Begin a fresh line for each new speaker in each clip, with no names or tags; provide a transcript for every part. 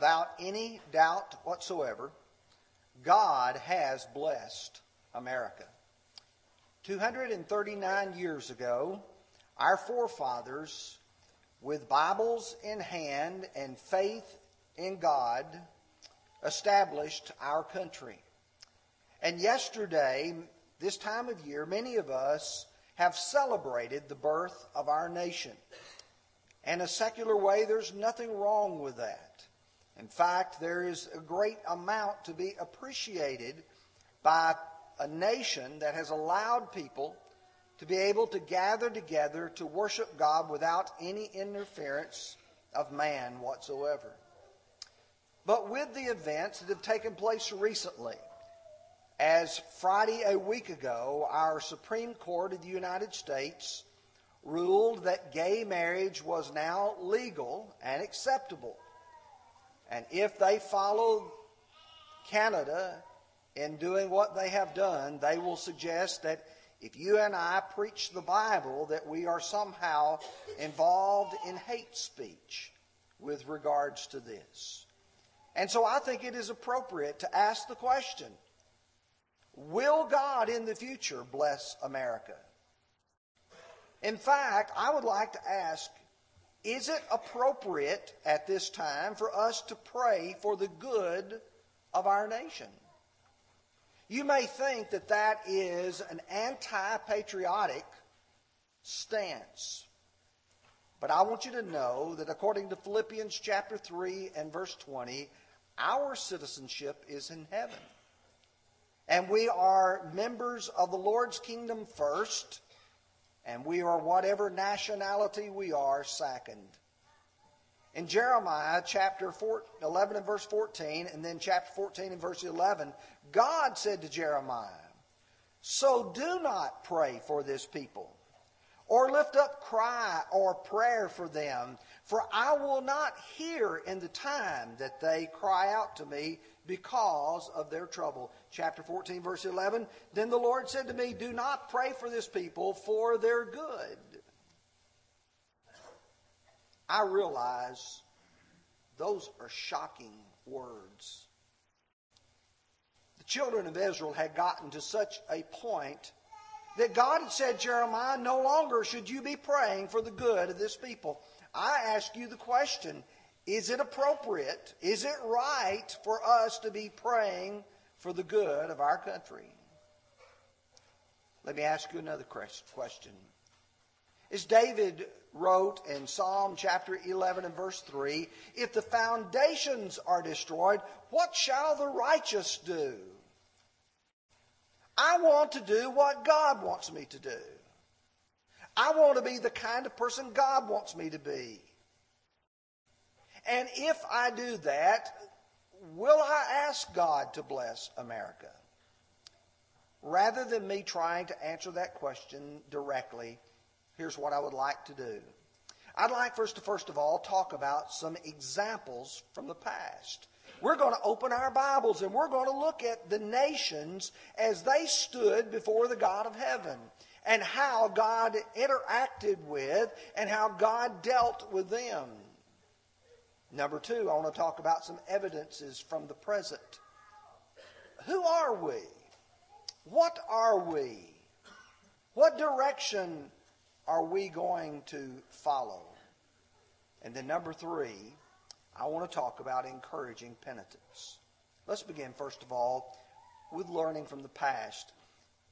without any doubt whatsoever, God has blessed America. 239 years ago, our forefathers, with Bibles in hand and faith in God, established our country. And yesterday, this time of year, many of us have celebrated the birth of our nation. In a secular way, there's nothing wrong with that. In fact, there is a great amount to be appreciated by a nation that has allowed people to be able to gather together to worship God without any interference of man whatsoever. But with the events that have taken place recently, as Friday a week ago, our Supreme Court of the United States ruled that gay marriage was now legal and acceptable. And if they follow Canada in doing what they have done, they will suggest that if you and I preach the Bible, that we are somehow involved in hate speech with regards to this. And so I think it is appropriate to ask the question Will God in the future bless America? In fact, I would like to ask is it appropriate at this time for us to pray for the good of our nation? You may think that that is an anti patriotic stance. But I want you to know that according to Philippians chapter 3 and verse 20, our citizenship is in heaven. And we are members of the Lord's kingdom first and we are whatever nationality we are second. In Jeremiah chapter 4, 11 and verse 14, and then chapter 14 and verse 11, God said to Jeremiah, So do not pray for this people, or lift up cry or prayer for them, for I will not hear in the time that they cry out to me because of their trouble. Chapter 14, verse 11. Then the Lord said to me, Do not pray for this people for their good. I realize those are shocking words. The children of Israel had gotten to such a point that God had said, Jeremiah, no longer should you be praying for the good of this people. I ask you the question is it appropriate? Is it right for us to be praying for the good of our country? Let me ask you another question. As David wrote in Psalm chapter 11 and verse 3, if the foundations are destroyed, what shall the righteous do? I want to do what God wants me to do. I want to be the kind of person God wants me to be. And if I do that, will I ask God to bless America? Rather than me trying to answer that question directly, here's what I would like to do. I'd like first to first of all talk about some examples from the past. We're going to open our Bibles and we're going to look at the nations as they stood before the God of heaven and how God interacted with and how God dealt with them. Number two, I want to talk about some evidences from the present. Who are we? What are we? What direction are we going to follow? And then number three, I want to talk about encouraging penitence. Let's begin, first of all, with learning from the past.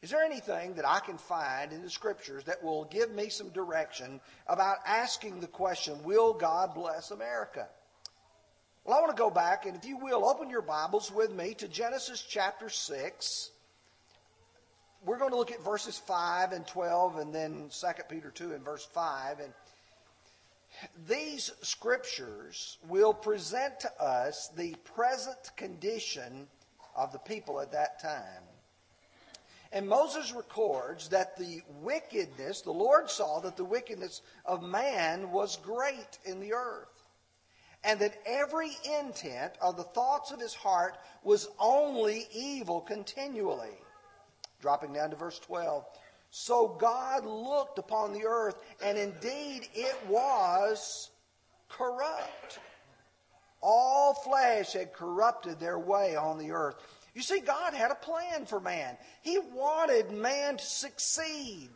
Is there anything that I can find in the scriptures that will give me some direction about asking the question, will God bless America? Well, I want to go back, and if you will, open your Bibles with me to Genesis chapter 6. We're going to look at verses 5 and 12, and then 2 Peter 2 and verse 5. And these scriptures will present to us the present condition of the people at that time. And Moses records that the wickedness, the Lord saw that the wickedness of man was great in the earth and that every intent of the thoughts of his heart was only evil continually. Dropping down to verse 12. So God looked upon the earth, and indeed it was corrupt. All flesh had corrupted their way on the earth. You see, God had a plan for man. He wanted man to succeed.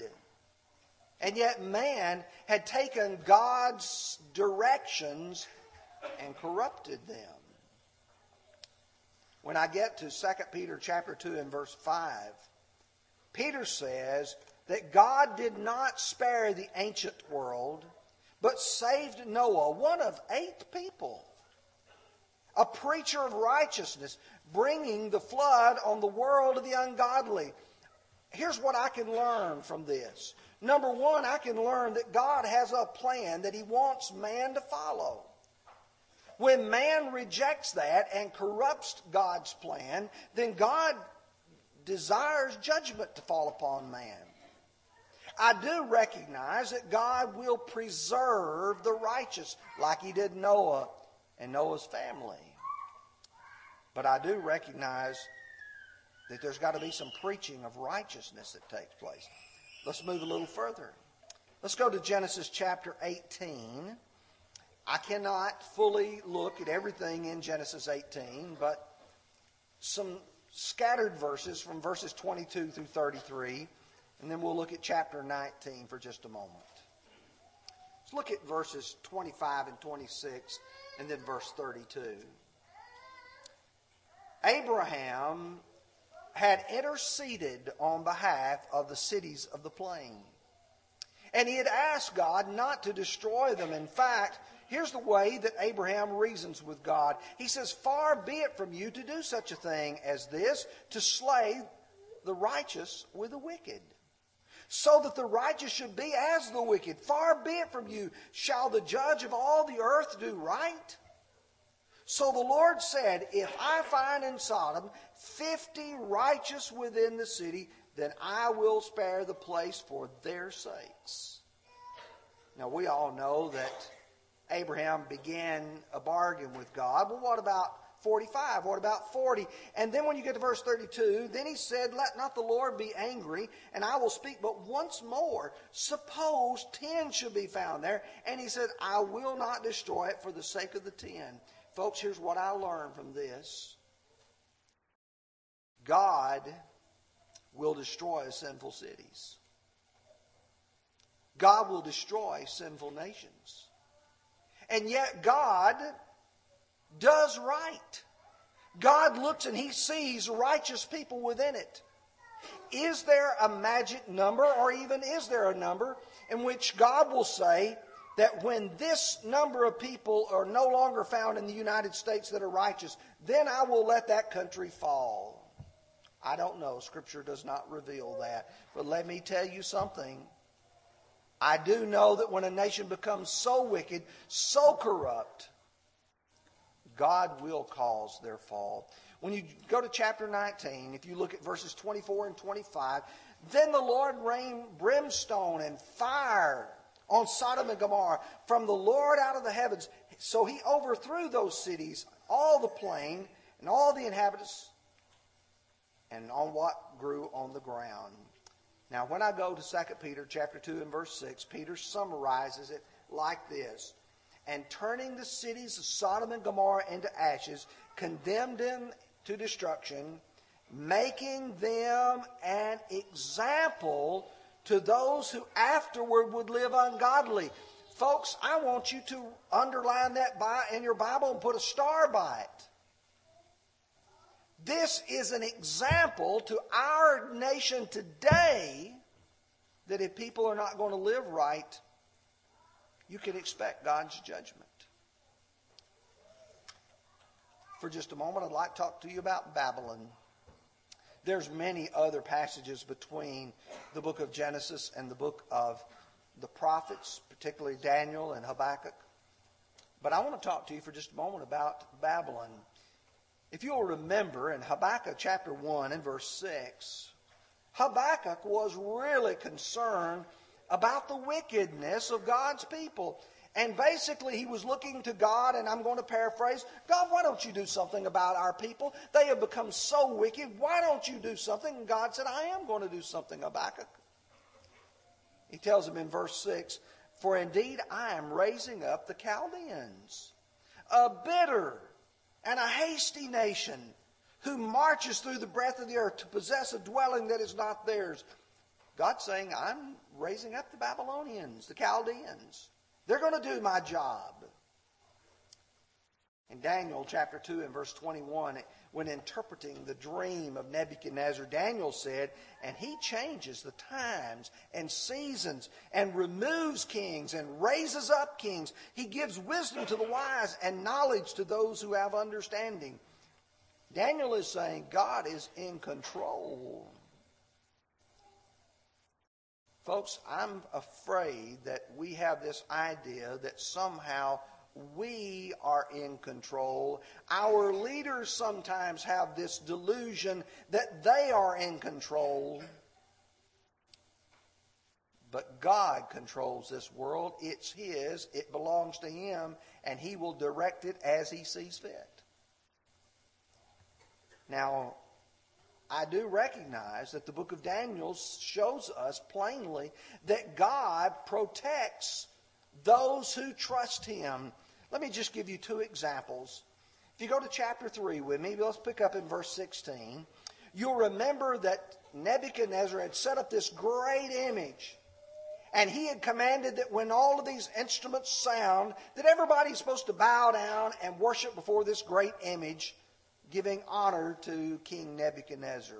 And yet man had taken God's directions and corrupted them. When I get to 2 Peter chapter 2 and verse 5, Peter says that God did not spare the ancient world, but saved Noah, one of eight people, a preacher of righteousness, bringing the flood on the world of the ungodly. Here's what I can learn from this. Number one, I can learn that God has a plan that He wants man to follow. When man rejects that and corrupts God's plan, then God desires judgment to fall upon man. I do recognize that God will preserve the righteous like he did Noah and Noah's family. But I do recognize that there's got to be some preaching of righteousness that takes place. Let's move a little further. Let's go to Genesis chapter 18. I cannot fully look at everything in Genesis 18, but some scattered verses from verses 22 through 33, and then we'll look at chapter 19 for just a moment. Let's look at verses 25 and 26, and then verse 32. Abraham had interceded on behalf of the cities of the plain. And he had asked God not to destroy them. In fact, here's the way that Abraham reasons with God. He says, Far be it from you to do such a thing as this, to slay the righteous with the wicked. So that the righteous should be as the wicked. Far be it from you. Shall the judge of all the earth do right? So the Lord said, If I find in Sodom fifty righteous within the city, then I will spare the place for their sakes. Now, we all know that Abraham began a bargain with God. Well, what about 45? What about 40? And then when you get to verse 32, then he said, Let not the Lord be angry, and I will speak but once more. Suppose 10 should be found there. And he said, I will not destroy it for the sake of the 10. Folks, here's what I learned from this God will destroy sinful cities. God will destroy sinful nations. And yet God does right. God looks and he sees righteous people within it. Is there a magic number, or even is there a number in which God will say that when this number of people are no longer found in the United States that are righteous, then I will let that country fall? I don't know. Scripture does not reveal that. But let me tell you something. I do know that when a nation becomes so wicked, so corrupt, God will cause their fall. When you go to chapter 19, if you look at verses 24 and 25, then the Lord rained brimstone and fire on Sodom and Gomorrah from the Lord out of the heavens. So he overthrew those cities, all the plain, and all the inhabitants, and on what grew on the ground. Now, when I go to 2 Peter chapter 2 and verse 6, Peter summarizes it like this. And turning the cities of Sodom and Gomorrah into ashes, condemned them to destruction, making them an example to those who afterward would live ungodly. Folks, I want you to underline that by, in your Bible and put a star by it. This is an example to our nation today that if people are not going to live right, you can expect God's judgment. For just a moment, I'd like to talk to you about Babylon. There's many other passages between the book of Genesis and the book of the prophets, particularly Daniel and Habakkuk. But I want to talk to you for just a moment about Babylon. If you'll remember in Habakkuk chapter 1 and verse 6, Habakkuk was really concerned about the wickedness of God's people. And basically, he was looking to God, and I'm going to paraphrase God, why don't you do something about our people? They have become so wicked. Why don't you do something? And God said, I am going to do something, Habakkuk. He tells him in verse 6 For indeed I am raising up the Chaldeans, a bitter and a hasty nation who marches through the breadth of the earth to possess a dwelling that is not theirs. God's saying, I'm raising up the Babylonians, the Chaldeans. They're going to do my job. In Daniel chapter 2 and verse 21, when interpreting the dream of Nebuchadnezzar, Daniel said, And he changes the times and seasons and removes kings and raises up kings. He gives wisdom to the wise and knowledge to those who have understanding. Daniel is saying God is in control. Folks, I'm afraid that we have this idea that somehow we are in control. Our leaders sometimes have this delusion that they are in control. But God controls this world. It's His, it belongs to Him, and He will direct it as He sees fit. Now, I do recognize that the book of Daniel shows us plainly that God protects those who trust Him. Let me just give you two examples. If you go to chapter 3 with me, let's pick up in verse 16. You'll remember that Nebuchadnezzar had set up this great image. And he had commanded that when all of these instruments sound, that everybody's supposed to bow down and worship before this great image, giving honor to King Nebuchadnezzar.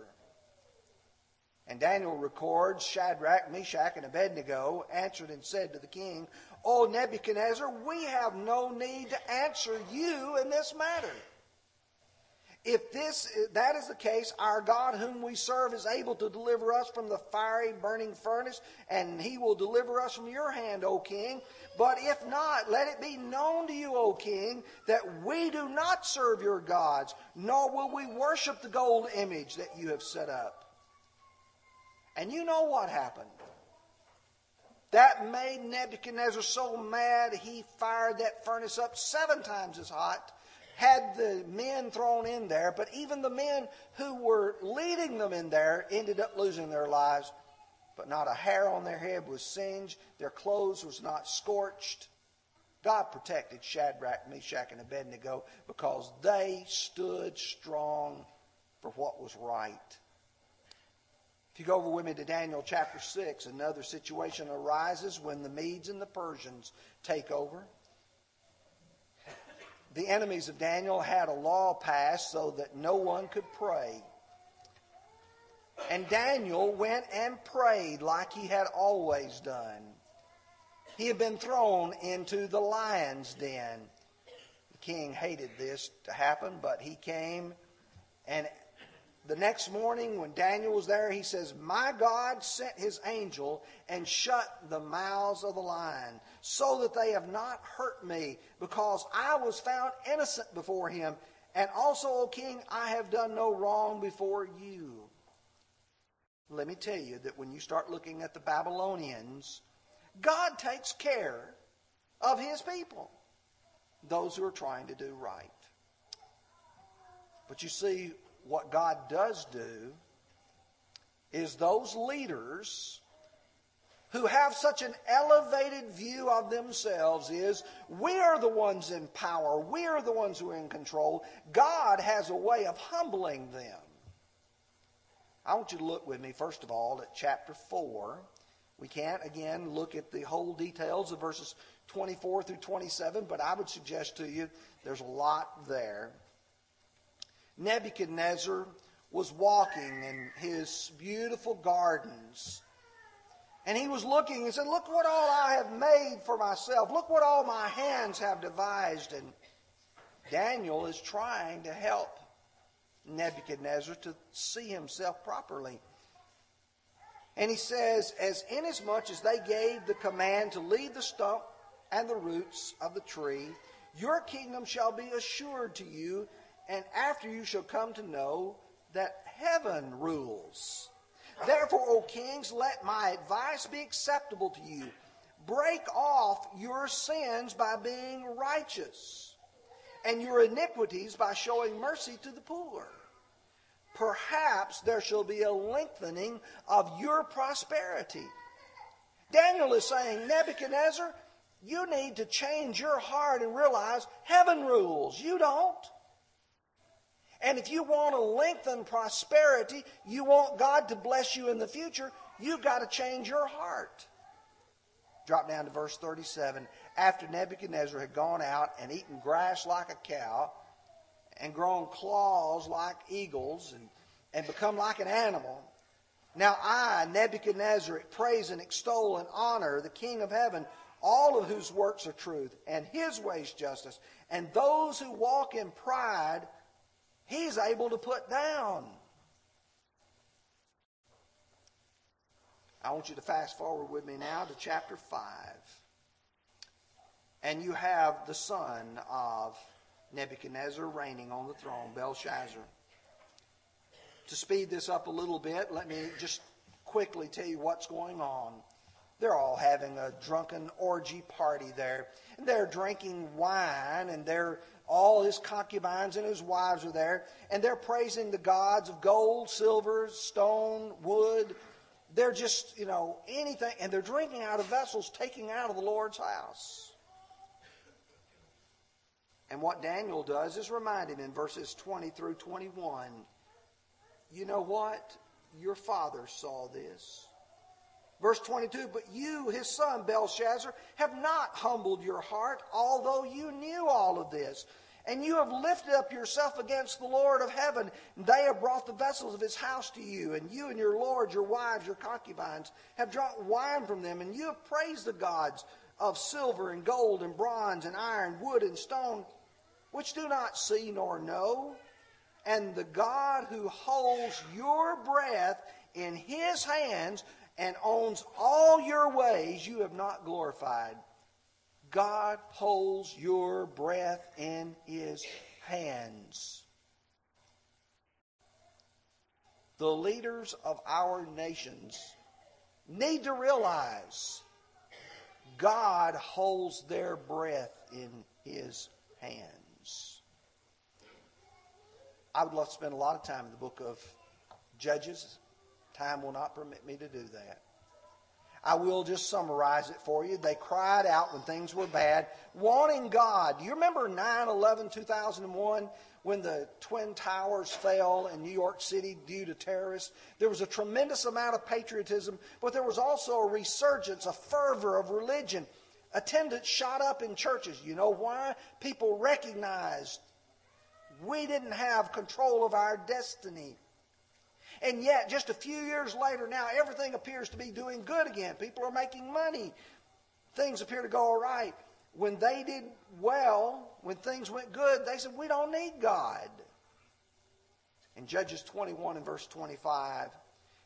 And Daniel records Shadrach, Meshach, and Abednego answered and said to the king, O Nebuchadnezzar, we have no need to answer you in this matter. If this that is the case, our God whom we serve is able to deliver us from the fiery burning furnace, and he will deliver us from your hand, O king. But if not, let it be known to you, O king, that we do not serve your gods, nor will we worship the gold image that you have set up. And you know what happened. That made Nebuchadnezzar so mad he fired that furnace up seven times as hot, had the men thrown in there, but even the men who were leading them in there ended up losing their lives. But not a hair on their head was singed, their clothes was not scorched. God protected Shadrach, Meshach, and Abednego because they stood strong for what was right. If you go over with me to Daniel chapter 6, another situation arises when the Medes and the Persians take over. The enemies of Daniel had a law passed so that no one could pray. And Daniel went and prayed like he had always done. He had been thrown into the lion's den. The king hated this to happen, but he came and the next morning, when Daniel was there, he says, My God sent his angel and shut the mouths of the lion, so that they have not hurt me, because I was found innocent before him. And also, O king, I have done no wrong before you. Let me tell you that when you start looking at the Babylonians, God takes care of his people, those who are trying to do right. But you see, what God does do is those leaders who have such an elevated view of themselves is we are the ones in power. We are the ones who are in control. God has a way of humbling them. I want you to look with me first of all at chapter 4 we can't again look at the whole details of verses 24 through 27 but i would suggest to you there's a lot there Nebuchadnezzar was walking in his beautiful gardens. And he was looking and said, Look what all I have made for myself. Look what all my hands have devised. And Daniel is trying to help Nebuchadnezzar to see himself properly. And he says, As inasmuch as they gave the command to leave the stump and the roots of the tree, your kingdom shall be assured to you and after you shall come to know that heaven rules. Therefore, O kings, let my advice be acceptable to you. Break off your sins by being righteous, and your iniquities by showing mercy to the poor. Perhaps there shall be a lengthening of your prosperity. Daniel is saying, Nebuchadnezzar, you need to change your heart and realize heaven rules. You don't. And if you want to lengthen prosperity, you want God to bless you in the future, you've got to change your heart. Drop down to verse 37. After Nebuchadnezzar had gone out and eaten grass like a cow, and grown claws like eagles, and, and become like an animal, now I, Nebuchadnezzar, praise and extol and honor the King of heaven, all of whose works are truth, and his ways justice, and those who walk in pride, he's able to put down. I want you to fast forward with me now to chapter 5. And you have the son of Nebuchadnezzar reigning on the throne, Belshazzar. To speed this up a little bit, let me just quickly tell you what's going on. They're all having a drunken orgy party there. And they're drinking wine, and they're all his concubines and his wives are there, and they're praising the gods of gold, silver, stone, wood. They're just, you know, anything, and they're drinking out of vessels taken out of the Lord's house. And what Daniel does is remind him in verses 20 through 21 you know what? Your father saw this. Verse 22 But you, his son Belshazzar, have not humbled your heart, although you knew all of this. And you have lifted up yourself against the Lord of heaven. And they have brought the vessels of his house to you. And you and your lords, your wives, your concubines, have drunk wine from them. And you have praised the gods of silver and gold and bronze and iron, wood and stone, which do not see nor know. And the God who holds your breath in his hands and owns all your ways you have not glorified. God holds your breath in his hands. The leaders of our nations need to realize God holds their breath in his hands. I would love to spend a lot of time in the book of Judges Time will not permit me to do that. I will just summarize it for you. They cried out when things were bad, wanting God. You remember 9 11 2001 when the Twin Towers fell in New York City due to terrorists? There was a tremendous amount of patriotism, but there was also a resurgence, a fervor of religion. Attendance shot up in churches. You know why? People recognized we didn't have control of our destiny. And yet, just a few years later, now everything appears to be doing good again. People are making money. Things appear to go all right. When they did well, when things went good, they said, We don't need God. In Judges 21 and verse 25,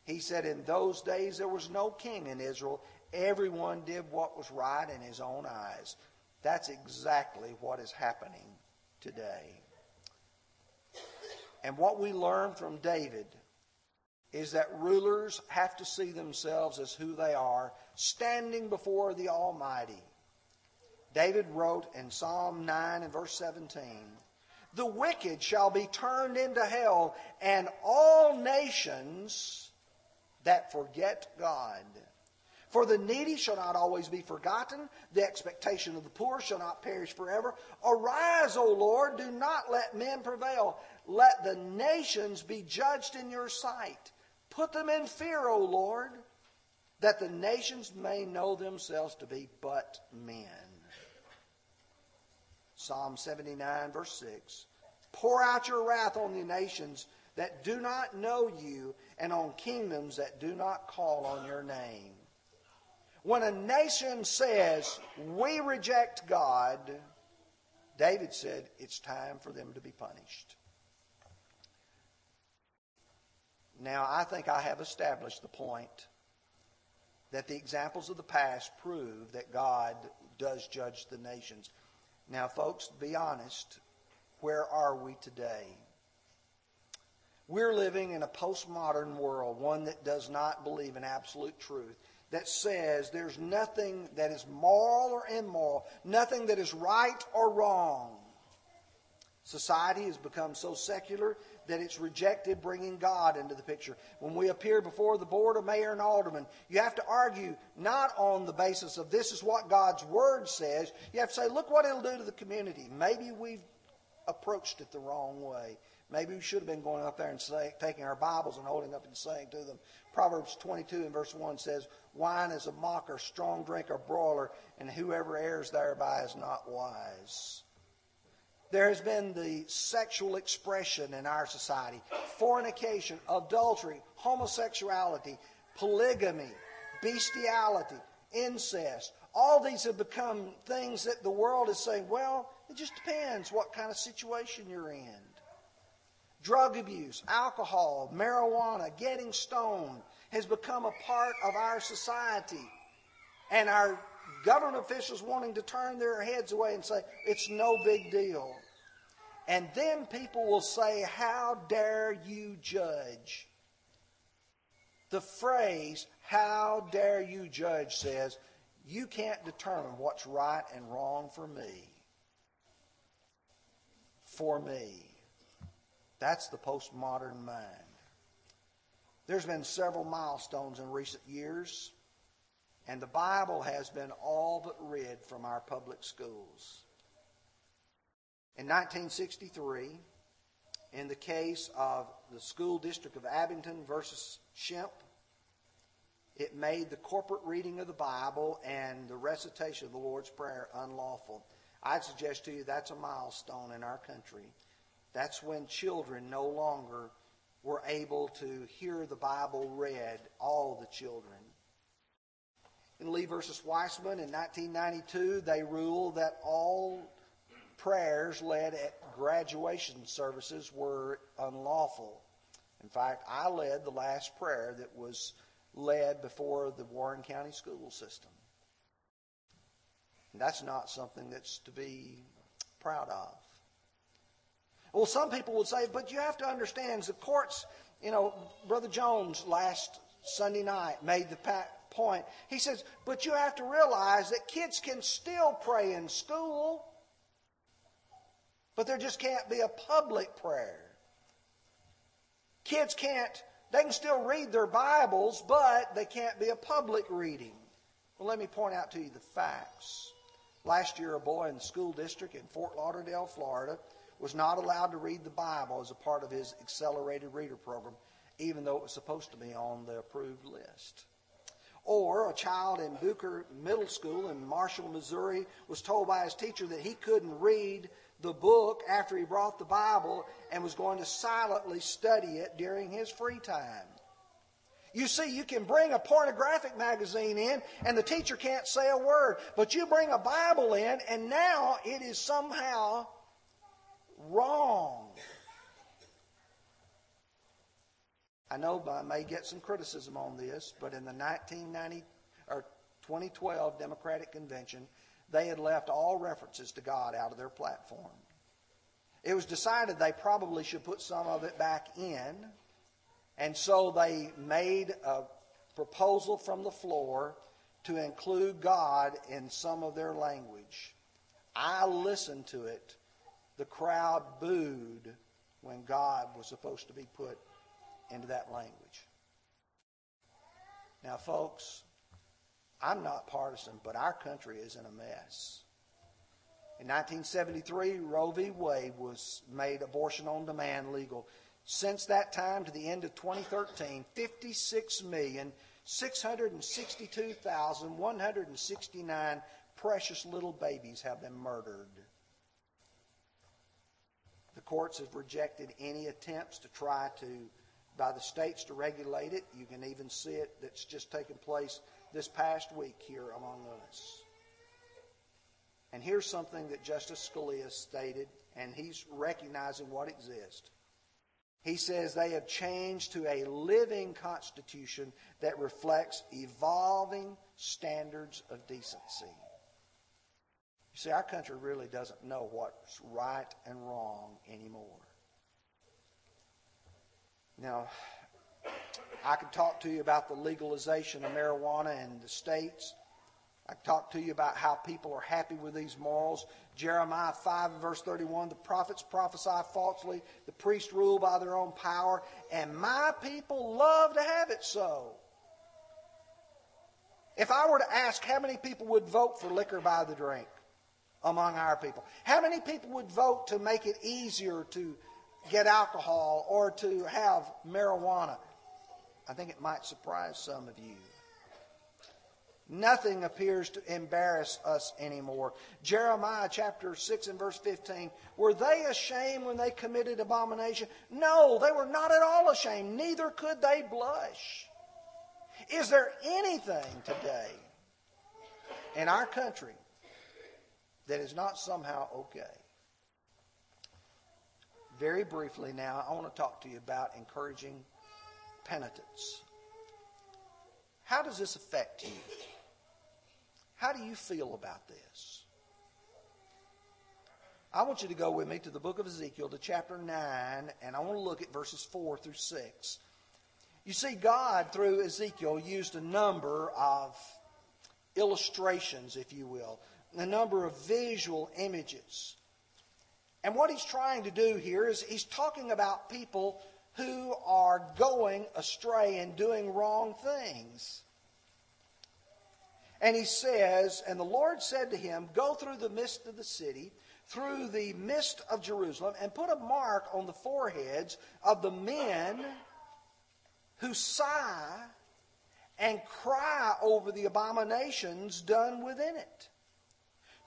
he said, In those days there was no king in Israel. Everyone did what was right in his own eyes. That's exactly what is happening today. And what we learn from David is that rulers have to see themselves as who they are, standing before the Almighty. David wrote in Psalm 9 and verse 17 The wicked shall be turned into hell, and all nations that forget God. For the needy shall not always be forgotten, the expectation of the poor shall not perish forever. Arise, O Lord, do not let men prevail. Let the nations be judged in your sight. Put them in fear, O Lord, that the nations may know themselves to be but men. Psalm 79, verse 6. Pour out your wrath on the nations that do not know you, and on kingdoms that do not call on your name. When a nation says, We reject God, David said, It's time for them to be punished. Now, I think I have established the point that the examples of the past prove that God does judge the nations. Now, folks, be honest, where are we today? We're living in a postmodern world, one that does not believe in absolute truth, that says there's nothing that is moral or immoral, nothing that is right or wrong. Society has become so secular that it's rejected bringing God into the picture. When we appear before the board of mayor and aldermen, you have to argue not on the basis of this is what God's word says. You have to say, look what it'll do to the community. Maybe we've approached it the wrong way. Maybe we should have been going up there and say, taking our Bibles and holding up and saying to them. Proverbs 22 and verse 1 says, Wine is a mocker, strong drink a broiler, and whoever errs thereby is not wise. There has been the sexual expression in our society fornication, adultery, homosexuality, polygamy, bestiality, incest. All these have become things that the world is saying, well, it just depends what kind of situation you're in. Drug abuse, alcohol, marijuana, getting stoned has become a part of our society. And our government officials wanting to turn their heads away and say, it's no big deal. And then people will say, How dare you judge? The phrase, How dare you judge, says, You can't determine what's right and wrong for me. For me. That's the postmodern mind. There's been several milestones in recent years, and the Bible has been all but read from our public schools. In 1963, in the case of the school district of Abington versus Schempp, it made the corporate reading of the Bible and the recitation of the Lord's Prayer unlawful. I'd suggest to you that's a milestone in our country. That's when children no longer were able to hear the Bible read, all the children. In Lee versus Weisman in 1992, they ruled that all prayers led at graduation services were unlawful. In fact, I led the last prayer that was led before the Warren County school system. And that's not something that's to be proud of. Well, some people would say, but you have to understand the courts, you know, Brother Jones last Sunday night made the point. He says, but you have to realize that kids can still pray in school. But there just can't be a public prayer. Kids can't, they can still read their Bibles, but they can't be a public reading. Well, let me point out to you the facts. Last year, a boy in the school district in Fort Lauderdale, Florida, was not allowed to read the Bible as a part of his accelerated reader program, even though it was supposed to be on the approved list. Or a child in Bueker Middle School in Marshall, Missouri, was told by his teacher that he couldn't read the book after he brought the Bible and was going to silently study it during his free time. You see, you can bring a pornographic magazine in and the teacher can't say a word, but you bring a Bible in and now it is somehow wrong. I know I may get some criticism on this, but in the 1990 or 2012 Democratic Convention, they had left all references to God out of their platform. It was decided they probably should put some of it back in, and so they made a proposal from the floor to include God in some of their language. I listened to it. The crowd booed when God was supposed to be put into that language. Now, folks, I'm not partisan, but our country is in a mess. In 1973, Roe v. Wade was made abortion on demand legal. Since that time to the end of 2013, 56,662,169 precious little babies have been murdered. The courts have rejected any attempts to try to, by the states, to regulate it. You can even see it that's just taken place this past week here among us. And here's something that Justice Scalia stated, and he's recognizing what exists. He says they have changed to a living constitution that reflects evolving standards of decency. You see, our country really doesn't know what's right and wrong anymore. Now, I could talk to you about the legalization of marijuana in the states. I could talk to you about how people are happy with these morals. Jeremiah 5 verse 31, the prophets prophesy falsely, the priests rule by their own power, and my people love to have it so. If I were to ask how many people would vote for liquor by the drink, among our people? How many people would vote to make it easier to get alcohol or to have marijuana? I think it might surprise some of you. Nothing appears to embarrass us anymore. Jeremiah chapter 6 and verse 15. Were they ashamed when they committed abomination? No, they were not at all ashamed. Neither could they blush. Is there anything today in our country that is not somehow okay? Very briefly now, I want to talk to you about encouraging penitence. How does this affect you? How do you feel about this? I want you to go with me to the book of Ezekiel, to chapter 9, and I want to look at verses 4 through 6. You see, God, through Ezekiel, used a number of illustrations, if you will, a number of visual images. And what he's trying to do here is he's talking about people who are going astray and doing wrong things. And he says, And the Lord said to him, Go through the midst of the city, through the midst of Jerusalem, and put a mark on the foreheads of the men who sigh and cry over the abominations done within it.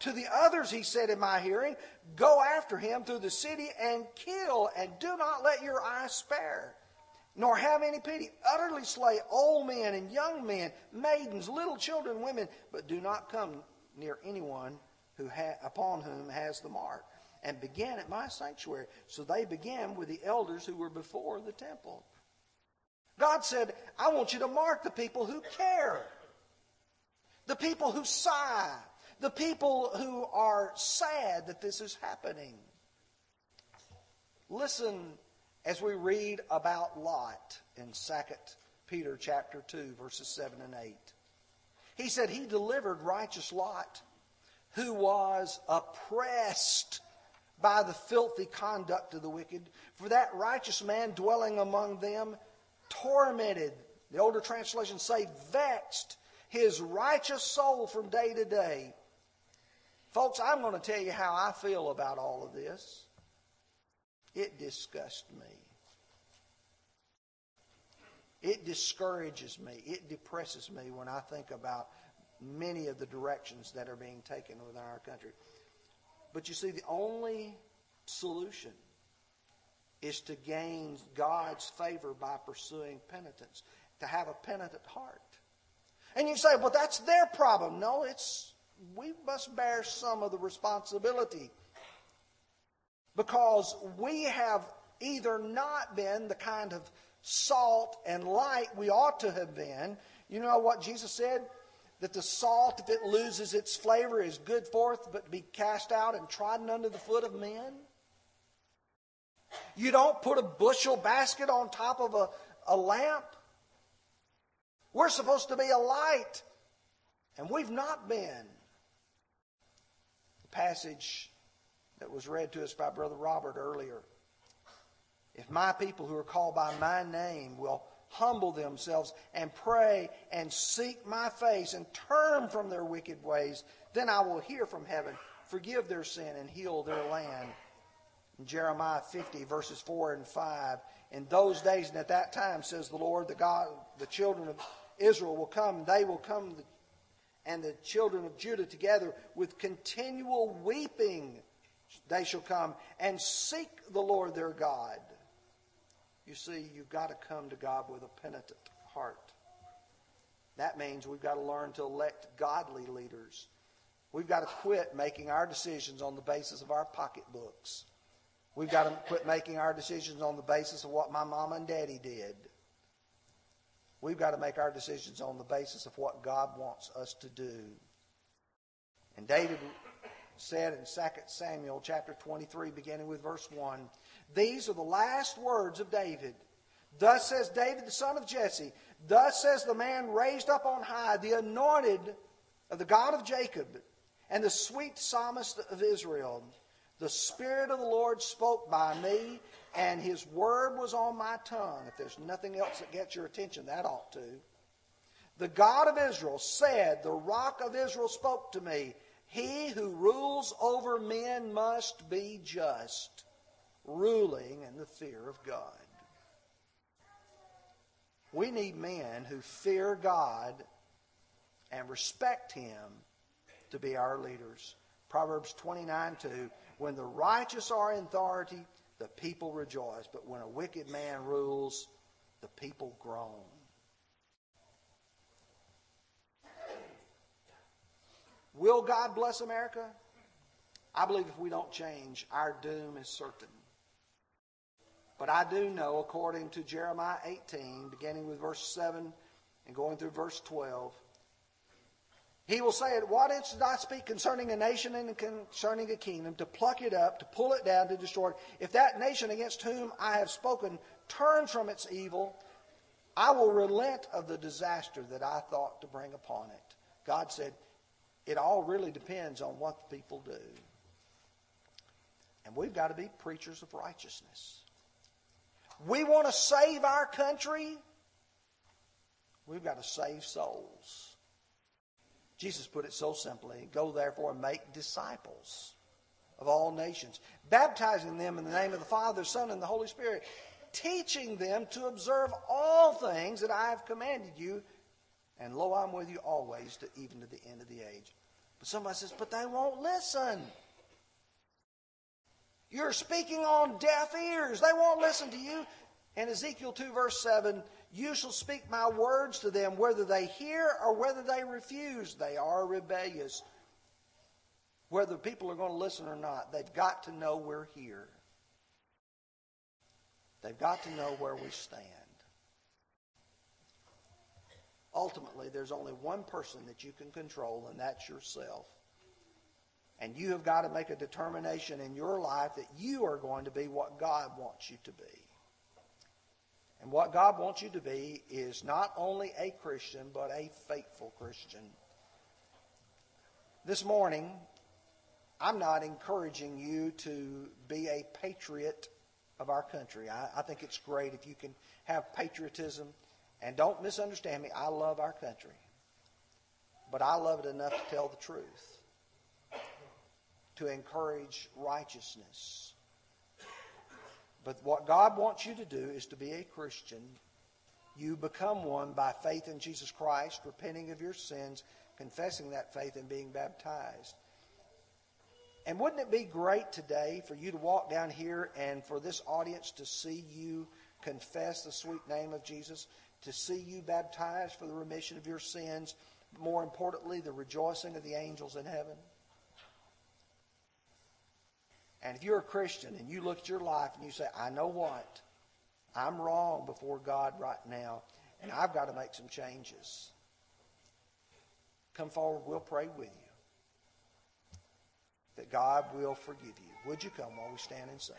To the others, he said in my hearing, Go after him through the city and kill, and do not let your eyes spare nor have any pity. Utterly slay old men and young men, maidens, little children, women, but do not come near anyone who ha- upon whom has the mark. And began at my sanctuary. So they began with the elders who were before the temple. God said, I want you to mark the people who care, the people who sigh, the people who are sad that this is happening. Listen as we read about Lot in 2 Peter chapter 2 verses 7 and 8. He said he delivered righteous Lot who was oppressed by the filthy conduct of the wicked. For that righteous man dwelling among them tormented, the older translations say vexed, his righteous soul from day to day. Folks, I'm going to tell you how I feel about all of this. It disgusts me. It discourages me. It depresses me when I think about many of the directions that are being taken within our country. But you see, the only solution is to gain God's favor by pursuing penitence, to have a penitent heart. And you say, well, that's their problem. No, it's we must bear some of the responsibility because we have either not been the kind of salt and light we ought to have been. You know what Jesus said? That the salt, if it loses its flavor, is good forth, but to be cast out and trodden under the foot of men. You don't put a bushel basket on top of a, a lamp. We're supposed to be a light, and we've not been. Passage that was read to us by Brother Robert earlier. If my people who are called by my name will humble themselves and pray and seek my face and turn from their wicked ways, then I will hear from heaven, forgive their sin, and heal their land. In Jeremiah 50, verses 4 and 5. In those days and at that time, says the Lord, the God, the children of Israel will come, they will come, and the children of Judah together with continual weeping they shall come and seek the Lord their God. You see, you've got to come to God with a penitent heart. That means we've got to learn to elect godly leaders. We've got to quit making our decisions on the basis of our pocketbooks. We've got to quit making our decisions on the basis of what my mom and daddy did. We've got to make our decisions on the basis of what God wants us to do. And David said in 2 Samuel chapter 23, beginning with verse 1. These are the last words of David. Thus says David, the son of Jesse. Thus says the man raised up on high, the anointed of the God of Jacob, and the sweet psalmist of Israel. The Spirit of the Lord spoke by me, and his word was on my tongue. If there's nothing else that gets your attention, that ought to. The God of Israel said, The rock of Israel spoke to me. He who rules over men must be just, ruling in the fear of God. We need men who fear God and respect Him to be our leaders. Proverbs 29 2 When the righteous are in authority, the people rejoice, but when a wicked man rules, the people groan. Will God bless America? I believe if we don't change, our doom is certain. But I do know, according to Jeremiah 18, beginning with verse 7 and going through verse 12, he will say, At what instant I speak concerning a nation and concerning a kingdom, to pluck it up, to pull it down, to destroy it. If that nation against whom I have spoken turns from its evil, I will relent of the disaster that I thought to bring upon it. God said, It all really depends on what the people do. And we've got to be preachers of righteousness we want to save our country, we've got to save souls. Jesus put it so simply Go therefore and make disciples of all nations, baptizing them in the name of the Father, Son, and the Holy Spirit, teaching them to observe all things that I have commanded you. And lo, I'm with you always, to, even to the end of the age. But somebody says, But they won't listen. You're speaking on deaf ears. They won't listen to you. And Ezekiel 2, verse 7 You shall speak my words to them, whether they hear or whether they refuse. They are rebellious. Whether people are going to listen or not, they've got to know we're here. They've got to know where we stand. Ultimately, there's only one person that you can control, and that's yourself. And you have got to make a determination in your life that you are going to be what God wants you to be. And what God wants you to be is not only a Christian, but a faithful Christian. This morning, I'm not encouraging you to be a patriot of our country. I, I, think it's great if you can have patriotism. And don't misunderstand me, I love our country. But I love it enough to tell the truth to encourage righteousness. But what God wants you to do is to be a Christian. You become one by faith in Jesus Christ, repenting of your sins, confessing that faith, and being baptized. And wouldn't it be great today for you to walk down here and for this audience to see you confess the sweet name of Jesus, to see you baptized for the remission of your sins, more importantly, the rejoicing of the angels in heaven? And if you're a Christian and you look at your life and you say, I know what? I'm wrong before God right now, and I've got to make some changes. Come forward, we'll pray with you. That God will forgive you. Would you come while we stand and sing?